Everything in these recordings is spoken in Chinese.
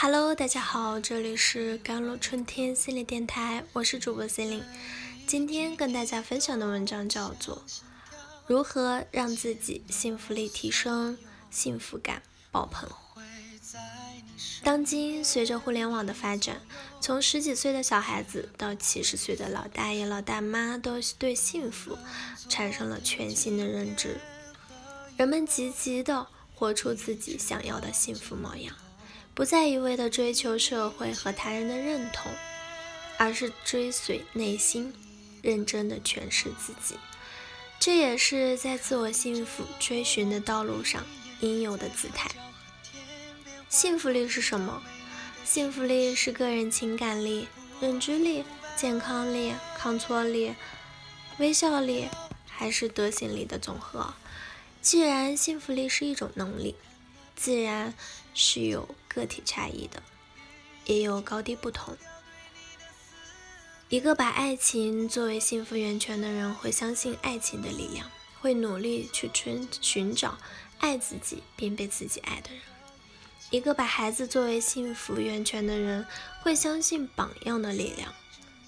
Hello，大家好，这里是甘露春天心理电台，我是主播 Celine。今天跟大家分享的文章叫做《如何让自己幸福力提升，幸福感爆棚》。当今随着互联网的发展，从十几岁的小孩子到七十岁的老大爷老大妈，都对幸福产生了全新的认知。人们积极的活出自己想要的幸福模样，不再一味的追求社会和他人的认同，而是追随内心，认真的诠释自己。这也是在自我幸福追寻的道路上应有的姿态。幸福力是什么？幸福力是个人情感力、认知力、健康力、抗挫力、微笑力，还是德行力的总和？既然幸福力是一种能力，自然是有个体差异的，也有高低不同。一个把爱情作为幸福源泉的人，会相信爱情的力量，会努力去寻寻找爱自己并被自己爱的人。一个把孩子作为幸福源泉的人，会相信榜样的力量，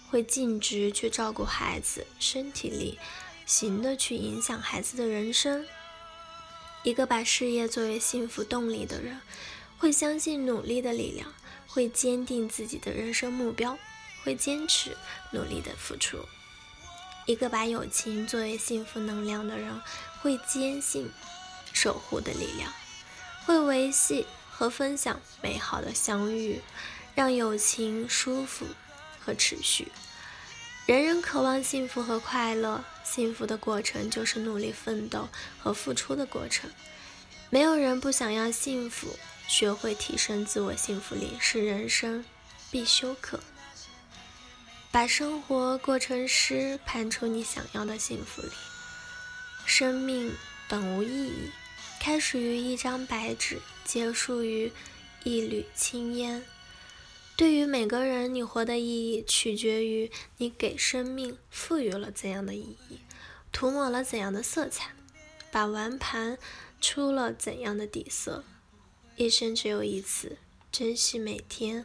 会尽职去照顾孩子，身体力行的去影响孩子的人生。一个把事业作为幸福动力的人，会相信努力的力量，会坚定自己的人生目标，会坚持努力的付出。一个把友情作为幸福能量的人，会坚信守护的力量，会维系和分享美好的相遇，让友情舒服和持续。人人渴望幸福和快乐，幸福的过程就是努力奋斗和付出的过程。没有人不想要幸福，学会提升自我幸福力是人生必修课。把生活过成诗，盘出你想要的幸福力。生命本无意义，开始于一张白纸，结束于一缕青烟。对于每个人，你活的意义取决于你给生命赋予了怎样的意义，涂抹了怎样的色彩，把玩盘出了怎样的底色。一生只有一次，珍惜每天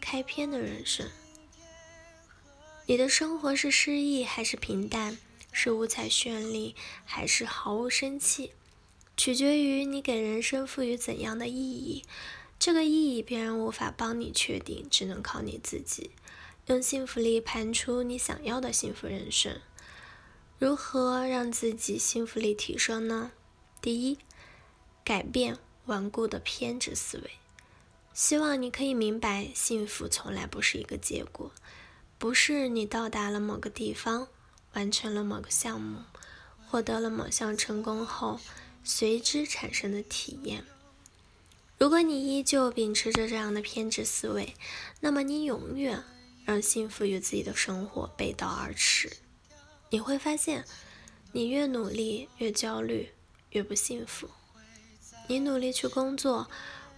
开篇的人生。你的生活是诗意还是平淡，是五彩绚丽还是毫无生气，取决于你给人生赋予怎样的意义。这个意义别人无法帮你确定，只能靠你自己。用幸福力盘出你想要的幸福人生。如何让自己幸福力提升呢？第一，改变顽固的偏执思维。希望你可以明白，幸福从来不是一个结果，不是你到达了某个地方，完成了某个项目，获得了某项成功后随之产生的体验。如果你依旧秉持着这样的偏执思维，那么你永远让幸福与自己的生活背道而驰。你会发现，你越努力越焦虑，越不幸福。你努力去工作，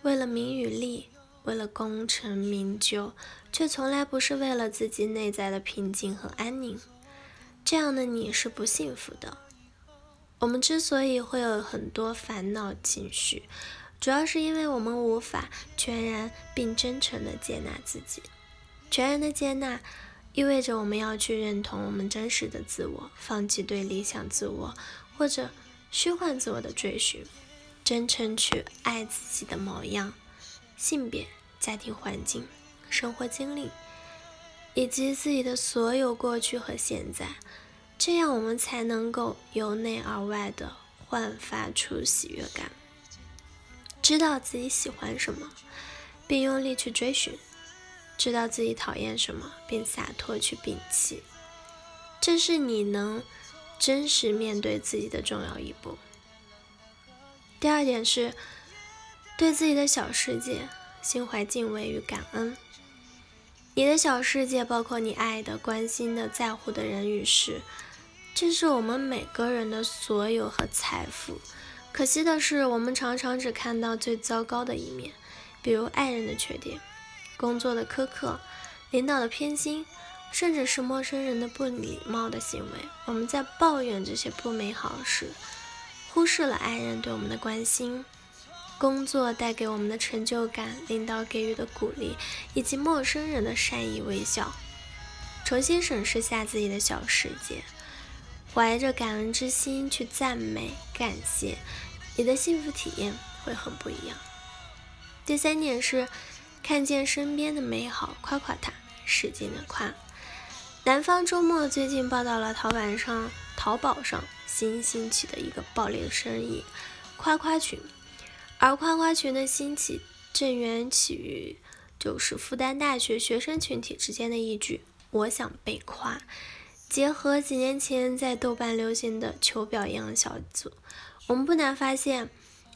为了名与利，为了功成名就，却从来不是为了自己内在的平静和安宁。这样的你是不幸福的。我们之所以会有很多烦恼情绪，主要是因为我们无法全然并真诚的接纳自己。全然的接纳，意味着我们要去认同我们真实的自我，放弃对理想自我或者虚幻自我的追寻，真诚去爱自己的模样、性别、家庭环境、生活经历，以及自己的所有过去和现在。这样，我们才能够由内而外的焕发出喜悦感。知道自己喜欢什么，并用力去追寻；知道自己讨厌什么，并洒脱去摒弃。这是你能真实面对自己的重要一步。第二点是，对自己的小世界心怀敬畏与感恩。你的小世界包括你爱的、关心的、在乎的人与事，这是我们每个人的所有和财富。可惜的是，我们常常只看到最糟糕的一面，比如爱人的缺点、工作的苛刻、领导的偏心，甚至是陌生人的不礼貌的行为。我们在抱怨这些不美好时，忽视了爱人对我们的关心。工作带给我们的成就感，领导给予的鼓励，以及陌生人的善意微笑。重新审视下自己的小世界，怀着感恩之心去赞美、感谢，你的幸福体验会很不一样。第三点是，看见身边的美好，夸夸他，使劲的夸。南方周末最近报道了淘宝上淘宝上新兴起的一个暴利的生意——夸夸群。而夸夸群的兴起，正源起于就是复旦大学学生群体之间的一句“我想被夸”，结合几年前在豆瓣流行的求表扬小组，我们不难发现，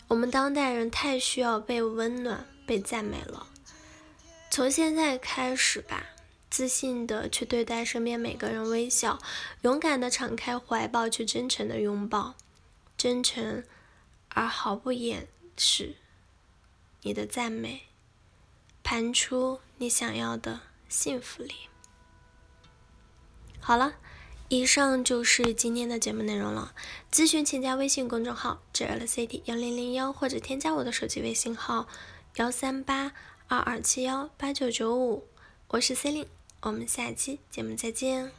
我们当代人太需要被温暖、被赞美了。从现在开始吧，自信的去对待身边每个人，微笑，勇敢的敞开怀抱，去真诚的拥抱，真诚而毫不掩。饰你的赞美，盘出你想要的幸福里。好了，以上就是今天的节目内容了。咨询请加微信公众号 “jlcd 幺零零幺”或者添加我的手机微信号幺三八二二七幺八九九五。我是 Celine，，我们下期节目再见。